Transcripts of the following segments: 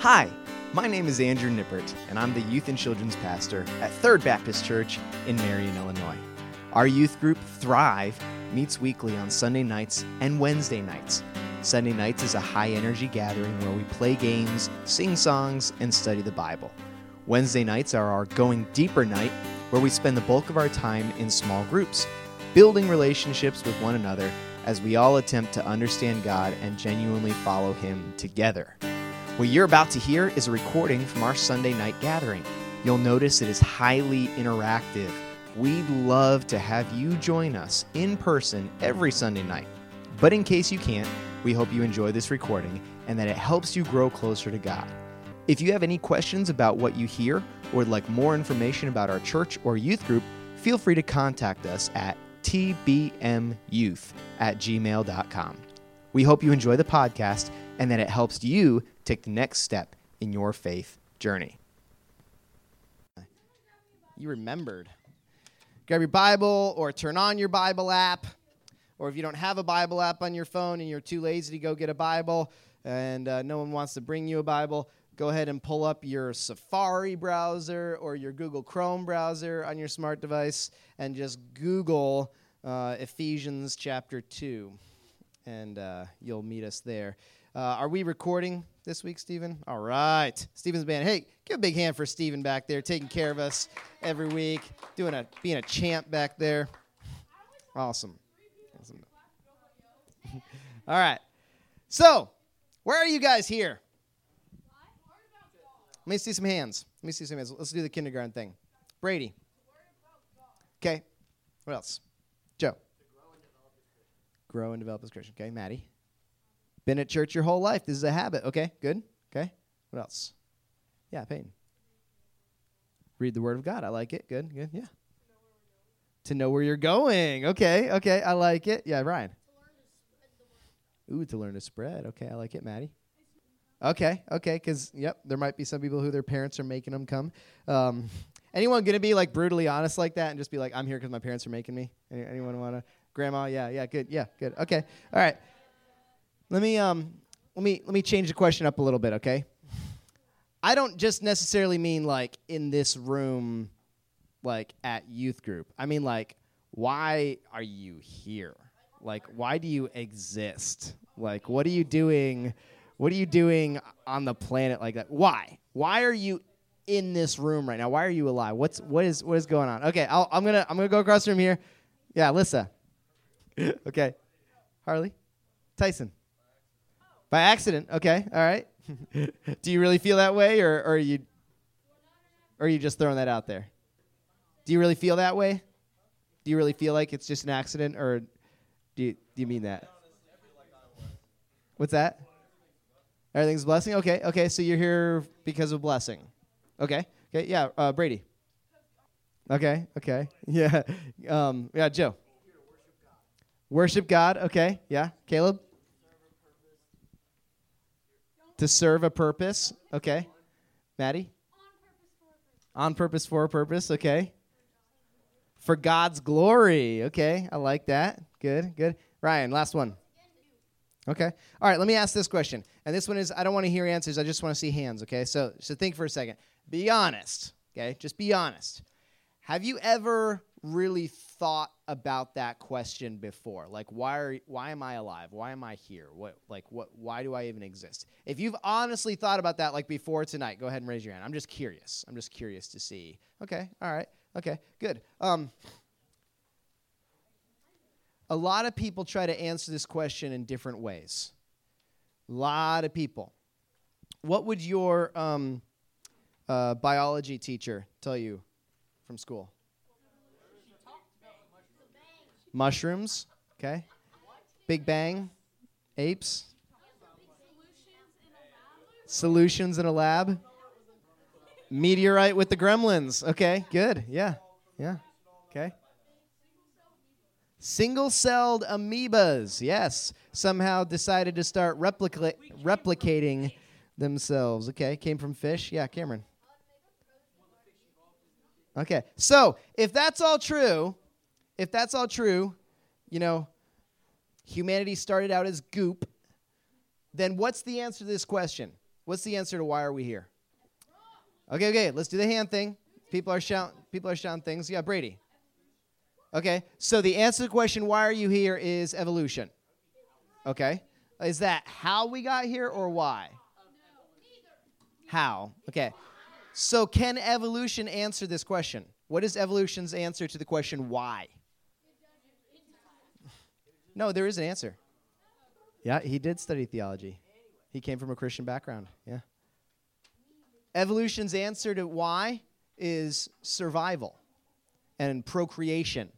Hi, my name is Andrew Nippert, and I'm the Youth and Children's Pastor at Third Baptist Church in Marion, Illinois. Our youth group, Thrive, meets weekly on Sunday nights and Wednesday nights. Sunday nights is a high energy gathering where we play games, sing songs, and study the Bible. Wednesday nights are our Going Deeper night, where we spend the bulk of our time in small groups, building relationships with one another as we all attempt to understand God and genuinely follow Him together. What you're about to hear is a recording from our Sunday night gathering. You'll notice it is highly interactive. We'd love to have you join us in person every Sunday night. But in case you can't, we hope you enjoy this recording and that it helps you grow closer to God. If you have any questions about what you hear or would like more information about our church or youth group, feel free to contact us at tbmyouth at gmail.com. We hope you enjoy the podcast and that it helps you take the next step in your faith journey. You remembered. Grab your Bible or turn on your Bible app. Or if you don't have a Bible app on your phone and you're too lazy to go get a Bible and uh, no one wants to bring you a Bible, go ahead and pull up your Safari browser or your Google Chrome browser on your smart device and just Google uh, Ephesians chapter 2. And uh, you'll meet us there. Uh, are we recording this week, Stephen? All right. Stephen's band. Hey, give a big hand for Stephen back there, taking care of us every week, doing a being a champ back there. Awesome. awesome. All right. So, where are you guys here? Let me see some hands. Let me see some hands. Let's do the kindergarten thing. Brady. Okay. What else? Joe. Grow and develop as Christian. Okay, Maddie. Been at church your whole life. This is a habit. Okay, good. Okay. What else? Yeah, Peyton. Read the Word of God. I like it. Good, good. Yeah. To know where you're going. Okay, okay. I like it. Yeah, Ryan. Ooh, to learn to spread. Okay, I like it, Maddie. Okay, okay, because, yep, there might be some people who their parents are making them come. Um, anyone going to be, like, brutally honest like that and just be like, I'm here because my parents are making me? Any, anyone want to? Grandma? Yeah, yeah, good. Yeah, good. Okay, all right. Let me um let me let me change the question up a little bit, okay? I don't just necessarily mean like in this room like at youth group. I mean like why are you here? Like why do you exist? Like what are you doing? What are you doing on the planet like that? Why? Why are you in this room right now? Why are you alive? What's what is what is going on? Okay, i am gonna I'm gonna go across the room here. Yeah, Lissa. okay, Harley, Tyson. By accident. Okay. All right. Do you really feel that way, or, or are you, or are you just throwing that out there? Do you really feel that way? Do you really feel like it's just an accident, or do you, do you mean that? What's that? Everything's blessing. Okay. Okay. So you're here because of blessing. Okay. Okay. Yeah. Uh, Brady. Okay. Okay. Yeah. Um, yeah. Joe. Worship God. Okay. Yeah. Caleb to serve a purpose. Okay. Maddie? On purpose for a purpose. Okay. For God's glory. Okay. I like that. Good. Good. Ryan, last one. Okay. All right. Let me ask this question. And this one is I don't want to hear answers. I just want to see hands. Okay. So, so think for a second. Be honest. Okay. Just be honest. Have you ever really thought about that question before. Like why are why am i alive? Why am i here? What like what why do i even exist? If you've honestly thought about that like before tonight go ahead and raise your hand. I'm just curious. I'm just curious to see. Okay. All right. Okay. Good. Um a lot of people try to answer this question in different ways. A lot of people. What would your um, uh, biology teacher tell you from school Mushrooms, okay. Big Bang, apes. Solutions in a lab. Meteorite with the gremlins. Okay, good. Yeah, yeah. Okay. Single celled amoebas, yes, somehow decided to start replica- replicating themselves. Okay, came from fish. Yeah, Cameron. Okay, so if that's all true, if that's all true, you know, humanity started out as goop, then what's the answer to this question? What's the answer to why are we here? Okay, okay, let's do the hand thing. People are shouting. People are shouting things. Yeah, Brady. Okay, so the answer to the question "Why are you here is evolution. Okay, is that how we got here or why? How? Okay, so can evolution answer this question? What is evolution's answer to the question why? No, there is an answer. Yeah, he did study theology. He came from a Christian background. Yeah. Evolution's answer to why is survival and procreation.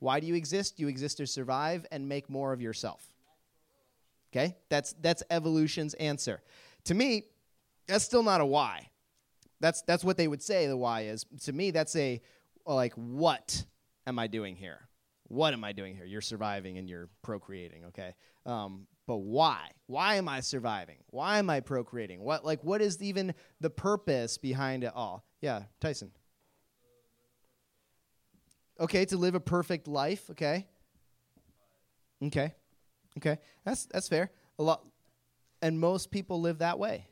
Why do you exist? You exist to survive and make more of yourself. Okay? That's that's evolution's answer. To me, that's still not a why. That's that's what they would say the why is. To me, that's a like what am I doing here? What am I doing here? You're surviving and you're procreating, okay? Um, but why? Why am I surviving? Why am I procreating? What like what is even the purpose behind it all? Yeah, Tyson. Okay, to live a perfect life, okay? Okay. Okay. That's that's fair. A lot and most people live that way.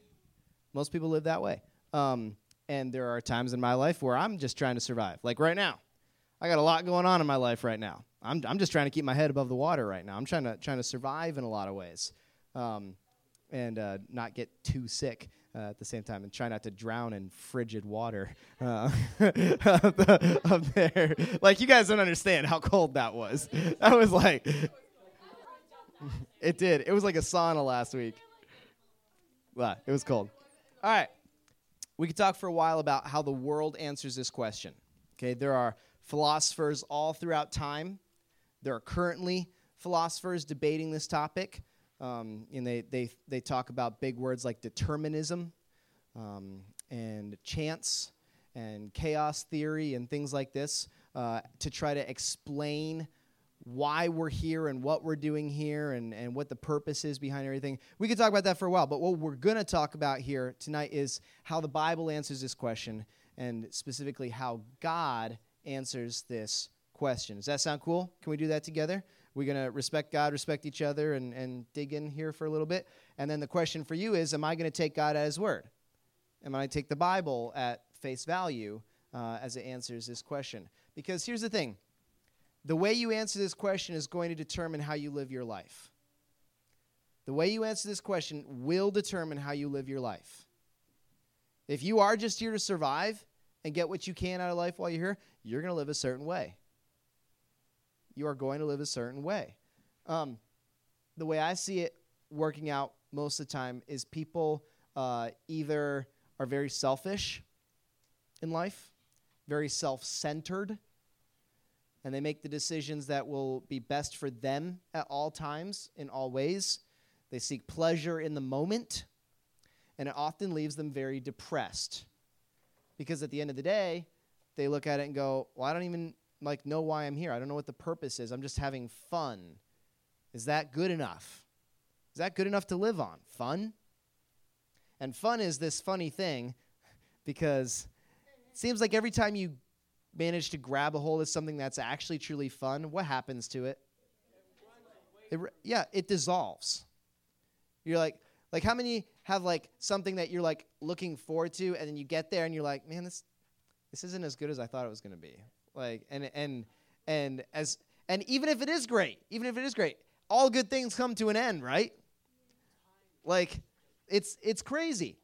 Most people live that way. Um, and there are times in my life where I'm just trying to survive. Like right now. I got a lot going on in my life right now. I'm, I'm just trying to keep my head above the water right now. I'm trying to trying to survive in a lot of ways, um, and uh, not get too sick uh, at the same time, and try not to drown in frigid water uh, up there. Like you guys don't understand how cold that was. That was like, it did. It was like a sauna last week. Well, it was cold. All right, we could talk for a while about how the world answers this question. Okay, there are philosophers all throughout time there are currently philosophers debating this topic, um, and they, they, they talk about big words like determinism um, and chance and chaos theory and things like this uh, to try to explain why we're here and what we're doing here and, and what the purpose is behind everything. We could talk about that for a while, but what we're going to talk about here tonight is how the Bible answers this question and specifically how God answers this question. Does that sound cool? Can we do that together? We're going to respect God, respect each other, and, and dig in here for a little bit. And then the question for you is Am I going to take God at His word? Am I going to take the Bible at face value uh, as it answers this question? Because here's the thing the way you answer this question is going to determine how you live your life. The way you answer this question will determine how you live your life. If you are just here to survive and get what you can out of life while you're here, you're going to live a certain way you are going to live a certain way. Um, the way I see it working out most of the time is people uh, either are very selfish in life, very self centered, and they make the decisions that will be best for them at all times, in all ways. They seek pleasure in the moment, and it often leaves them very depressed. Because at the end of the day, they look at it and go, Well, I don't even like know why I'm here. I don't know what the purpose is. I'm just having fun. Is that good enough? Is that good enough to live on? Fun? And fun is this funny thing because it seems like every time you manage to grab a hold of something that's actually truly fun, what happens to it? it yeah, it dissolves. You're like, like how many have like something that you're like looking forward to, and then you get there and you're like, man, this this isn't as good as I thought it was to be. Like and and and as and even if it is great, even if it is great, all good things come to an end, right? Like it's it's crazy.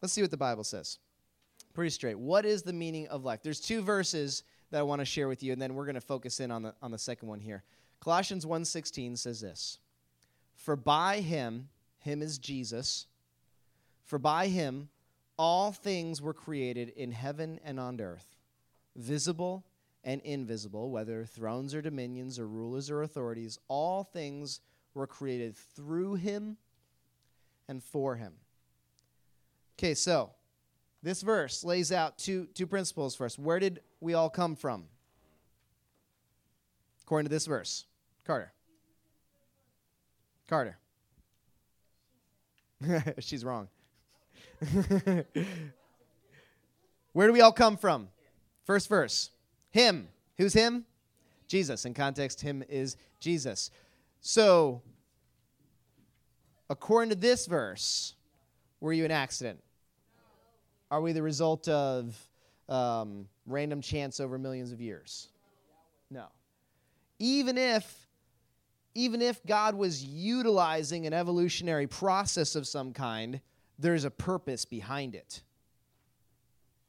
Let's see what the Bible says. Pretty straight. What is the meaning of life? There's two verses that I want to share with you and then we're going to focus in on the on the second one here. Colossians 1:16 says this. For by him, him is Jesus, for by him all things were created in heaven and on earth visible and invisible, whether thrones or dominions or rulers or authorities, all things were created through him and for him. Okay, so this verse lays out two, two principles for us. Where did we all come from? According to this verse. Carter. Carter. She's wrong. Where do we all come from? First verse. Him. Who's him? Jesus. In context, him is Jesus. So, according to this verse, were you an accident? Are we the result of um, random chance over millions of years? No. Even if even if God was utilizing an evolutionary process of some kind, there's a purpose behind it.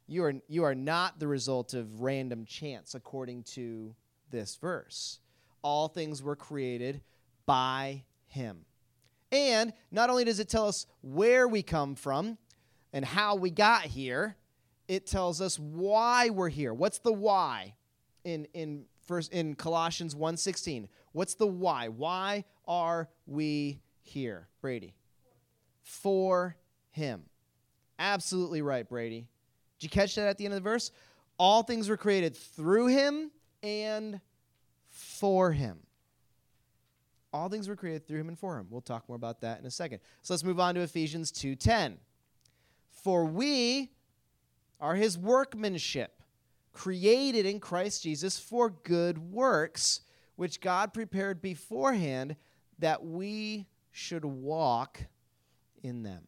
You are, you are not the result of random chance, according to this verse. All things were created by Him. And not only does it tell us where we come from and how we got here, it tells us why we're here. What's the why in, in, first, in Colossians 1.16? What's the why? Why are we here, Brady? For Him. Absolutely right, Brady. Did you catch that at the end of the verse? All things were created through Him and for Him. All things were created through him and for him. We'll talk more about that in a second. So let's move on to Ephesians 2:10. For we are his workmanship, created in Christ Jesus for good works, which God prepared beforehand that we should walk in them.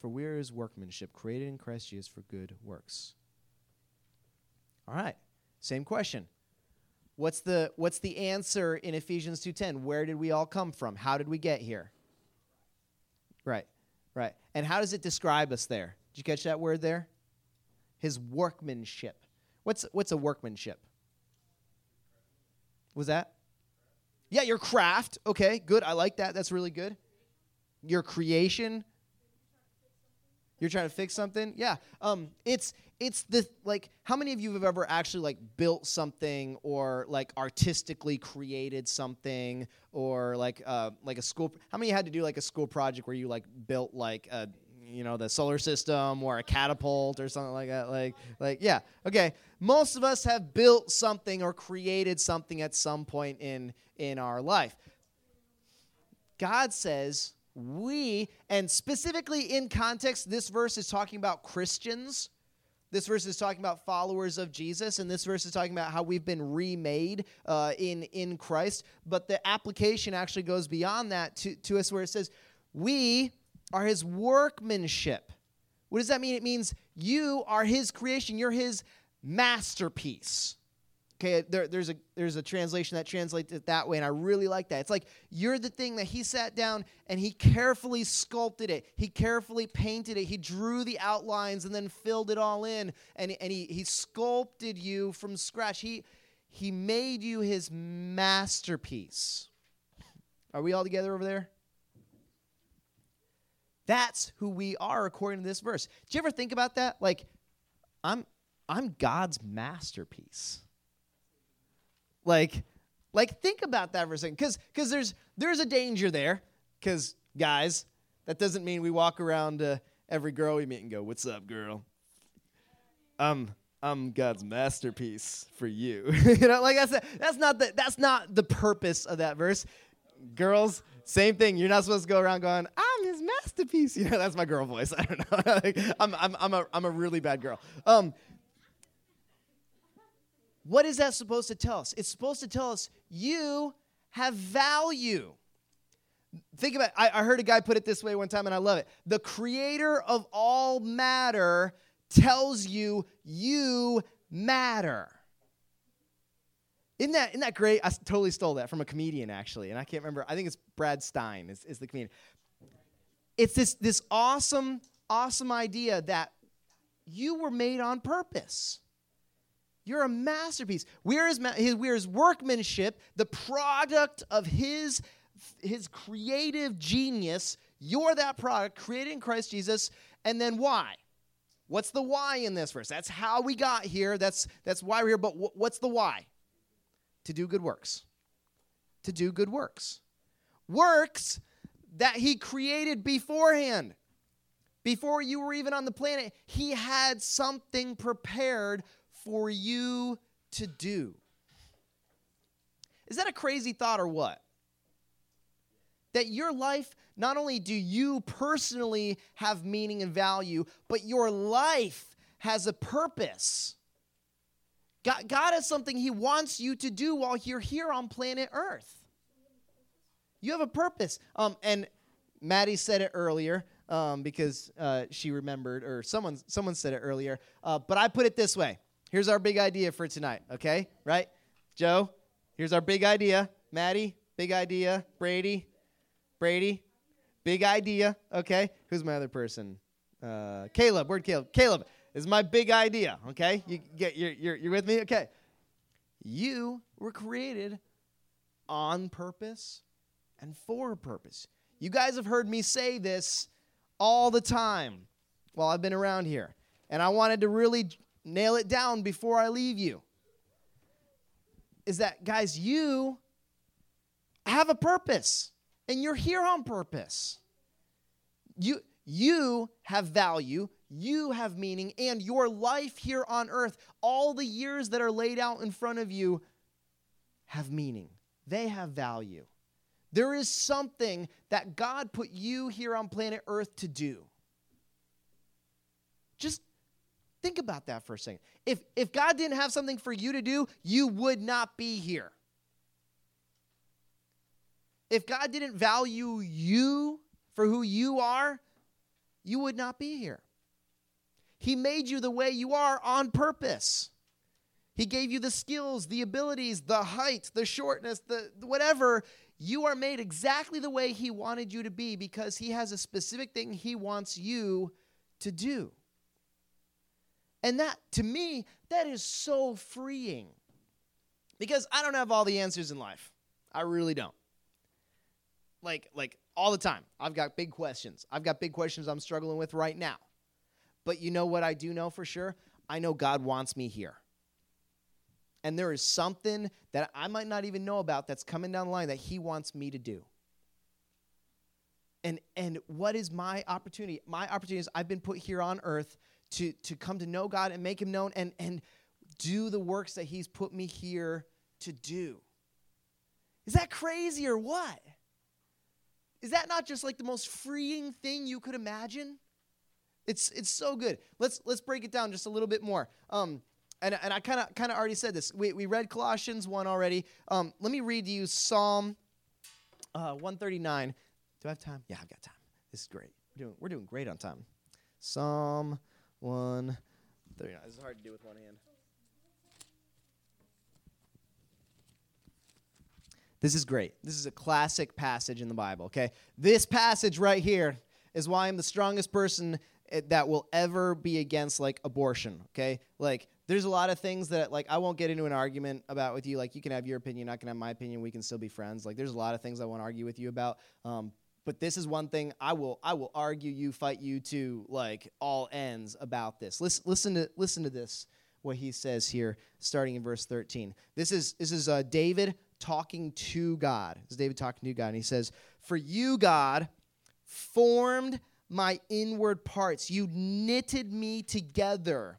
For we are his workmanship, created in Christ Jesus for good works. All right, same question. What's the, what's the answer in Ephesians 2.10? Where did we all come from? How did we get here? Right, right. And how does it describe us there? Did you catch that word there? His workmanship. What's, what's a workmanship? Was that? Yeah, your craft. Okay, good. I like that. That's really good. Your creation. You're trying to fix something? Yeah. Um, it's it's the like how many of you have ever actually like built something or like artistically created something or like uh like a school how many had to do like a school project where you like built like a you know the solar system or a catapult or something like that like like yeah okay. Most of us have built something or created something at some point in in our life. God says we and specifically in context this verse is talking about christians. This verse is talking about followers of Jesus, and this verse is talking about how we've been remade uh, in, in Christ. But the application actually goes beyond that to, to us, where it says, We are his workmanship. What does that mean? It means you are his creation, you're his masterpiece. Okay, there, there's a there's a translation that translates it that way, and I really like that. It's like you're the thing that he sat down and he carefully sculpted it. He carefully painted it. He drew the outlines and then filled it all in, and, and he, he sculpted you from scratch. He he made you his masterpiece. Are we all together over there? That's who we are according to this verse. Do you ever think about that? Like, I'm I'm God's masterpiece. Like, like think about that for a second, because because there's there's a danger there. Because guys, that doesn't mean we walk around every girl we meet and go, "What's up, girl?" I'm I'm God's masterpiece for you. you know, like that's that's not the that's not the purpose of that verse. Girls, same thing. You're not supposed to go around going, "I'm His masterpiece." You know, that's my girl voice. I don't know. like, I'm I'm I'm a I'm a really bad girl. Um, what is that supposed to tell us? It's supposed to tell us you have value. Think about. I, I heard a guy put it this way one time, and I love it. The creator of all matter tells you you matter. Isn't that, isn't that great? I totally stole that from a comedian, actually. And I can't remember. I think it's Brad Stine is, is the comedian. It's this, this awesome, awesome idea that you were made on purpose. You're a masterpiece. We're his, we're his workmanship, the product of his, his creative genius. You're that product created in Christ Jesus. And then why? What's the why in this verse? That's how we got here. That's, that's why we're here. But what's the why? To do good works. To do good works. Works that he created beforehand. Before you were even on the planet, he had something prepared for you to do. Is that a crazy thought or what? That your life, not only do you personally have meaning and value, but your life has a purpose. God, God has something He wants you to do while you're here on planet Earth. You have a purpose. Um, and Maddie said it earlier um, because uh, she remembered, or someone someone said it earlier. Uh, but I put it this way: Here's our big idea for tonight. Okay, right? Joe, here's our big idea. Maddie, big idea. Brady, Brady, big idea. Okay, who's my other person? Uh, Caleb. Word Caleb. Caleb is my big idea. Okay, you get you're, you're you're with me. Okay, you were created on purpose and for a purpose. You guys have heard me say this all the time while I've been around here. And I wanted to really nail it down before I leave you. Is that, guys, you have a purpose and you're here on purpose. You, you have value, you have meaning, and your life here on earth, all the years that are laid out in front of you, have meaning. They have value. There is something that God put you here on planet Earth to do. Just think about that for a second. If, if God didn't have something for you to do, you would not be here. If God didn't value you for who you are, you would not be here. He made you the way you are on purpose. He gave you the skills, the abilities, the height, the shortness, the whatever. You are made exactly the way He wanted you to be because He has a specific thing He wants you to do. And that, to me, that is so freeing. Because I don't have all the answers in life. I really don't. Like, like all the time. I've got big questions. I've got big questions I'm struggling with right now. But you know what I do know for sure? I know God wants me here and there is something that I might not even know about that's coming down the line that he wants me to do. And and what is my opportunity? My opportunity is I've been put here on earth to to come to know God and make him known and and do the works that he's put me here to do. Is that crazy or what? Is that not just like the most freeing thing you could imagine? It's it's so good. Let's let's break it down just a little bit more. Um, and, and I kind of kind of already said this. We, we read Colossians 1 already. Um, let me read you Psalm uh, 139. Do I have time? Yeah, I've got time. This is great. We're doing, we're doing great on time. Psalm 139. This is hard to do with one hand. This is great. This is a classic passage in the Bible, okay? This passage right here is why I'm the strongest person eh, that will ever be against like abortion, okay? Like there's a lot of things that like I won't get into an argument about with you. Like you can have your opinion, I can have my opinion. We can still be friends. Like there's a lot of things I want to argue with you about. Um, but this is one thing I will I will argue you, fight you to like all ends about this. Listen, listen to listen to this. What he says here, starting in verse 13. This is this is uh, David talking to God. This is David talking to God, and he says, "For you, God, formed my inward parts. You knitted me together."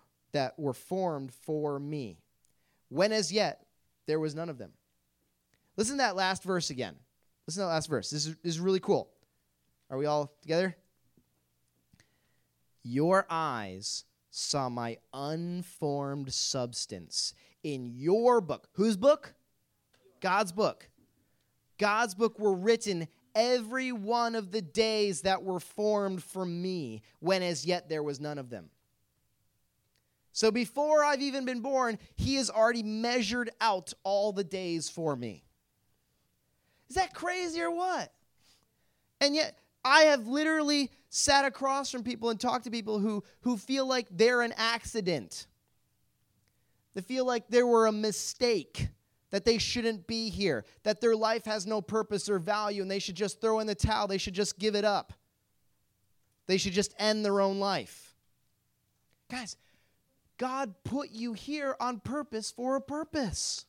that were formed for me, when as yet there was none of them. Listen to that last verse again. Listen to that last verse. This is, this is really cool. Are we all together? Your eyes saw my unformed substance in your book. Whose book? God's book. God's book were written every one of the days that were formed for me, when as yet there was none of them. So before I've even been born, he has already measured out all the days for me. Is that crazy or what? And yet, I have literally sat across from people and talked to people who, who feel like they're an accident. They feel like there were a mistake, that they shouldn't be here, that their life has no purpose or value, and they should just throw in the towel. They should just give it up. They should just end their own life. Guys, God put you here on purpose for a purpose.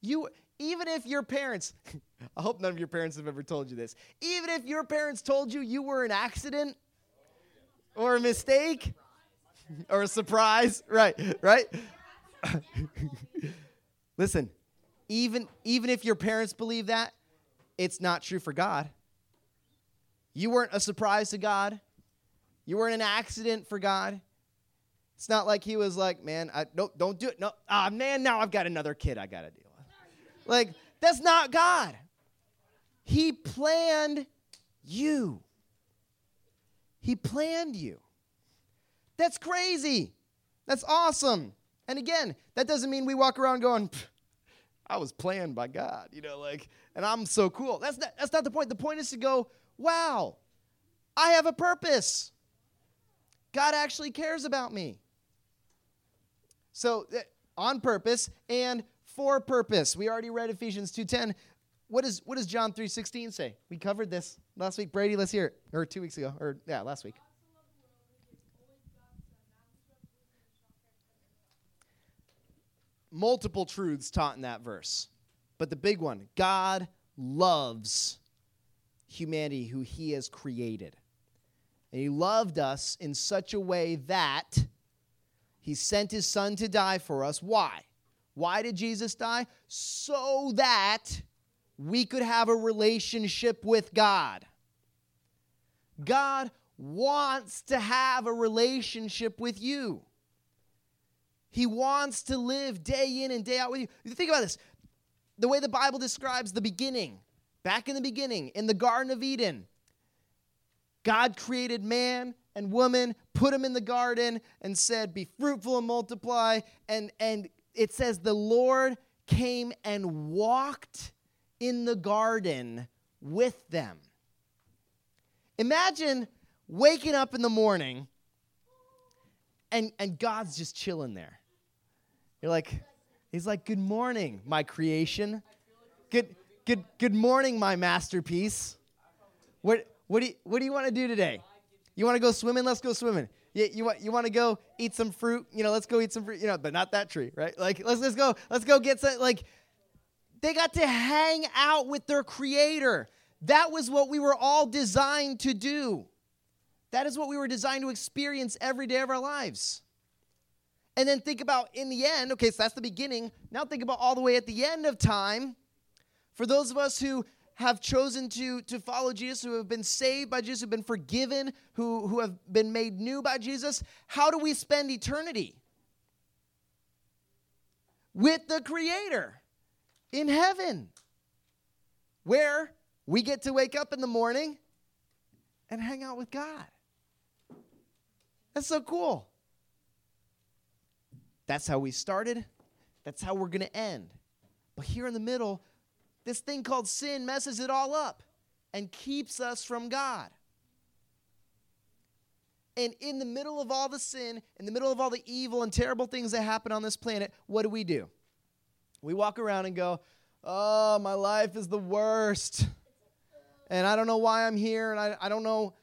You, even if your parents, I hope none of your parents have ever told you this, even if your parents told you you were an accident or a mistake or a surprise, right, right? Listen, even even if your parents believe that, it's not true for God. You weren't a surprise to God. You weren't an accident for God. It's not like he was like, man, I, no, don't do it. No, ah, man, now I've got another kid I got to deal with. Like, that's not God. He planned you. He planned you. That's crazy. That's awesome. And again, that doesn't mean we walk around going, I was planned by God, you know, like, and I'm so cool. That's not, that's not the point. The point is to go, wow, I have a purpose. God actually cares about me. So, eh, on purpose and for purpose. We already read Ephesians 2:10. What does what does John 3:16 say? We covered this last week. Brady, let's hear it. Or 2 weeks ago or yeah, last week. multiple truths taught in that verse. But the big one God loves humanity who he has created. And he loved us in such a way that he sent his son to die for us. Why? Why did Jesus die? So that we could have a relationship with God. God wants to have a relationship with you. He wants to live day in and day out with you. Think about this the way the Bible describes the beginning, back in the beginning, in the Garden of Eden, God created man and woman, put them in the garden, and said, Be fruitful and multiply. And, and it says, The Lord came and walked in the garden with them. Imagine waking up in the morning and, and God's just chilling there. You're like, he's like, good morning, my creation. Good, good, good morning, my masterpiece. What, what do you, what do you want to do today? You want to go swimming? Let's go swimming. You, you want, you want to go eat some fruit? You know, let's go eat some fruit. You know, but not that tree, right? Like, let's, let's go, let's go get some, like, they got to hang out with their creator. That was what we were all designed to do. That is what we were designed to experience every day of our lives. And then think about in the end, okay, so that's the beginning. Now think about all the way at the end of time. For those of us who have chosen to, to follow Jesus, who have been saved by Jesus, who have been forgiven, who, who have been made new by Jesus, how do we spend eternity? With the Creator in heaven, where we get to wake up in the morning and hang out with God. That's so cool. That's how we started. That's how we're going to end. But here in the middle, this thing called sin messes it all up and keeps us from God. And in the middle of all the sin, in the middle of all the evil and terrible things that happen on this planet, what do we do? We walk around and go, Oh, my life is the worst. And I don't know why I'm here. And I, I don't know.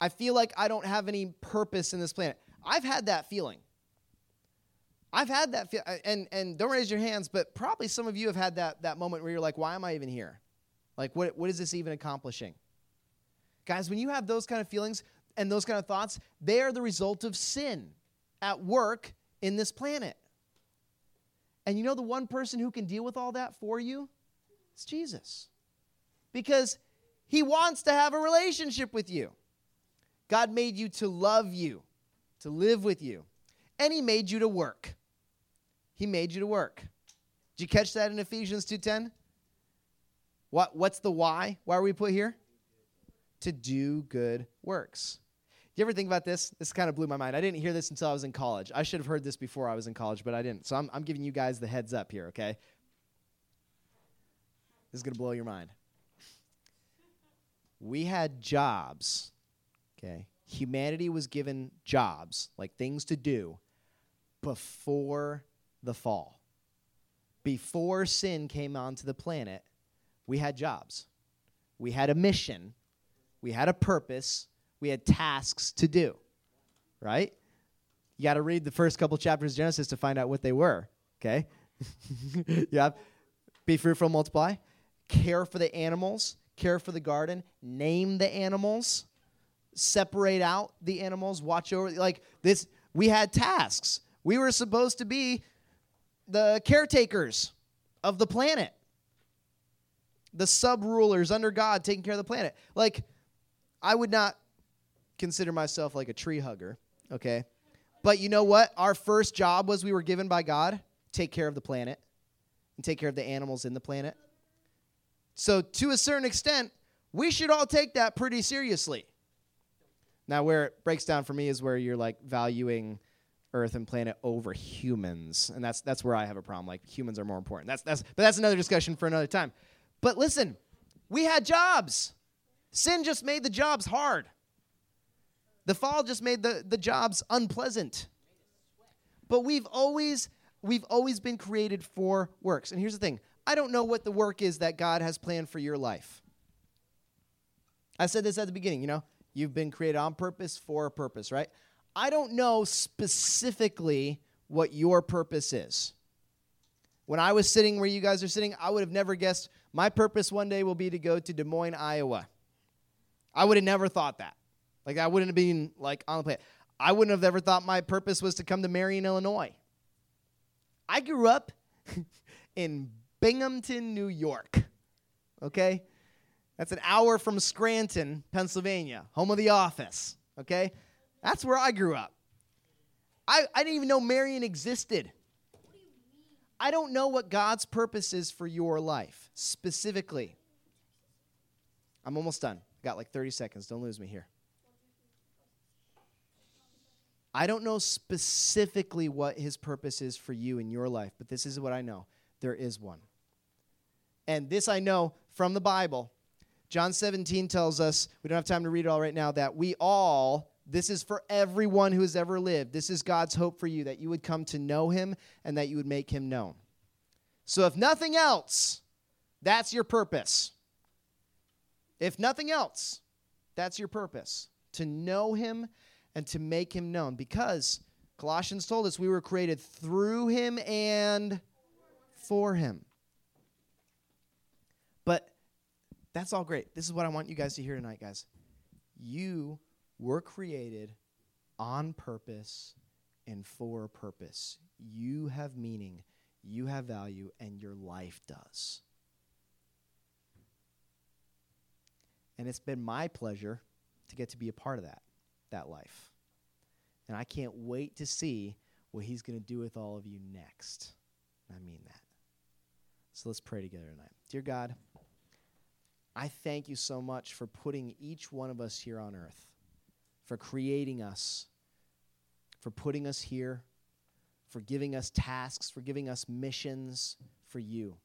I feel like I don't have any purpose in this planet. I've had that feeling. I've had that feel, uh, and and don't raise your hands, but probably some of you have had that that moment where you're like, why am I even here? Like, what what is this even accomplishing? Guys, when you have those kind of feelings and those kind of thoughts, they are the result of sin at work in this planet. And you know the one person who can deal with all that for you? It's Jesus. Because he wants to have a relationship with you. God made you to love you, to live with you, and he made you to work. He made you to work. Did you catch that in Ephesians 2:10? What what's the why? Why are we put here? To do good works. Do you ever think about this? This kind of blew my mind. I didn't hear this until I was in college. I should have heard this before I was in college, but I didn't. So I'm, I'm giving you guys the heads up here, okay? This is going to blow your mind. We had jobs, okay? Humanity was given jobs, like things to do, before the fall. Before sin came onto the planet, we had jobs. We had a mission. We had a purpose. We had tasks to do. Right? You got to read the first couple chapters of Genesis to find out what they were. Okay? yeah. Be fruitful, multiply. Care for the animals. Care for the garden. Name the animals. Separate out the animals. Watch over. Like this, we had tasks. We were supposed to be the caretakers of the planet, the sub rulers under God taking care of the planet. Like, I would not consider myself like a tree hugger, okay? But you know what? Our first job was we were given by God take care of the planet and take care of the animals in the planet. So, to a certain extent, we should all take that pretty seriously. Now, where it breaks down for me is where you're like valuing Earth and planet over humans, and that's that's where I have a problem. Like humans are more important. That's that's but that's another discussion for another time. But listen, we had jobs. Sin just made the jobs hard. The fall just made the, the jobs unpleasant. But we've always we've always been created for works. And here's the thing. I don't know what the work is that God has planned for your life. I said this at the beginning, you know, you've been created on purpose for a purpose, right? I don't know specifically what your purpose is. When I was sitting where you guys are sitting, I would have never guessed my purpose one day will be to go to Des Moines, Iowa. I would have never thought that. Like I wouldn't have been like on the planet. I wouldn't have ever thought my purpose was to come to Marion, Illinois. I grew up in Binghamton, New York. Okay? That's an hour from Scranton, Pennsylvania, home of the office. Okay? That's where I grew up. I, I didn't even know Marion existed. I don't know what God's purpose is for your life specifically. I'm almost done. Got like 30 seconds. Don't lose me here. I don't know specifically what his purpose is for you in your life, but this is what I know. There is one. And this I know from the Bible. John 17 tells us, we don't have time to read it all right now, that we all, this is for everyone who has ever lived. This is God's hope for you, that you would come to know him and that you would make him known. So, if nothing else, that's your purpose. If nothing else, that's your purpose to know him and to make him known because Colossians told us we were created through him and for him. But that's all great. This is what I want you guys to hear tonight, guys. You were created on purpose and for a purpose. You have meaning, you have value, and your life does. And it's been my pleasure to get to be a part of that that life. And I can't wait to see what he's going to do with all of you next. I mean that. So let's pray together tonight. Dear God, I thank you so much for putting each one of us here on earth, for creating us, for putting us here, for giving us tasks, for giving us missions for you.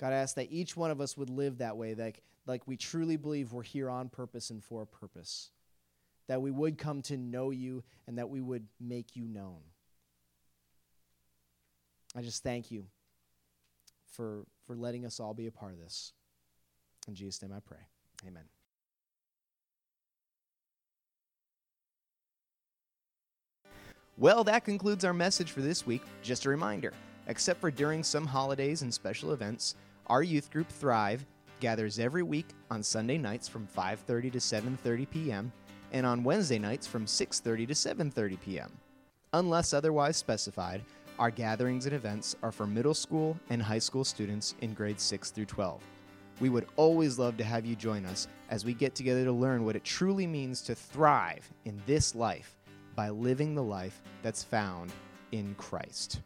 God, I ask that each one of us would live that way, like, like we truly believe we're here on purpose and for a purpose that we would come to know you and that we would make you known. I just thank you for, for letting us all be a part of this. In Jesus' name I pray. Amen. Well, that concludes our message for this week. Just a reminder except for during some holidays and special events, our youth group Thrive gathers every week on Sunday nights from 5:30 to 7:30 p.m and on Wednesday nights from 6:30 to 7:30 p.m. Unless otherwise specified, our gatherings and events are for middle school and high school students in grades 6 through 12. We would always love to have you join us as we get together to learn what it truly means to thrive in this life by living the life that's found in Christ.